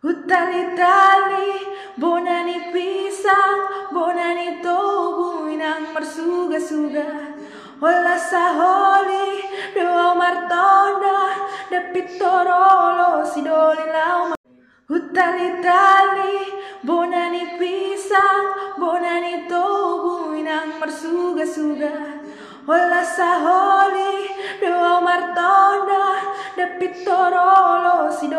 Utali-tali, bonani pisang, bonani tobu inang marsuga-suga. Hola saholi, doa martonda, depitorolo si doli lau. Utali-tali, bonani pisang, bonani tobu inang marsuga-suga. Hola saholi, doa martonda, depitorolo si.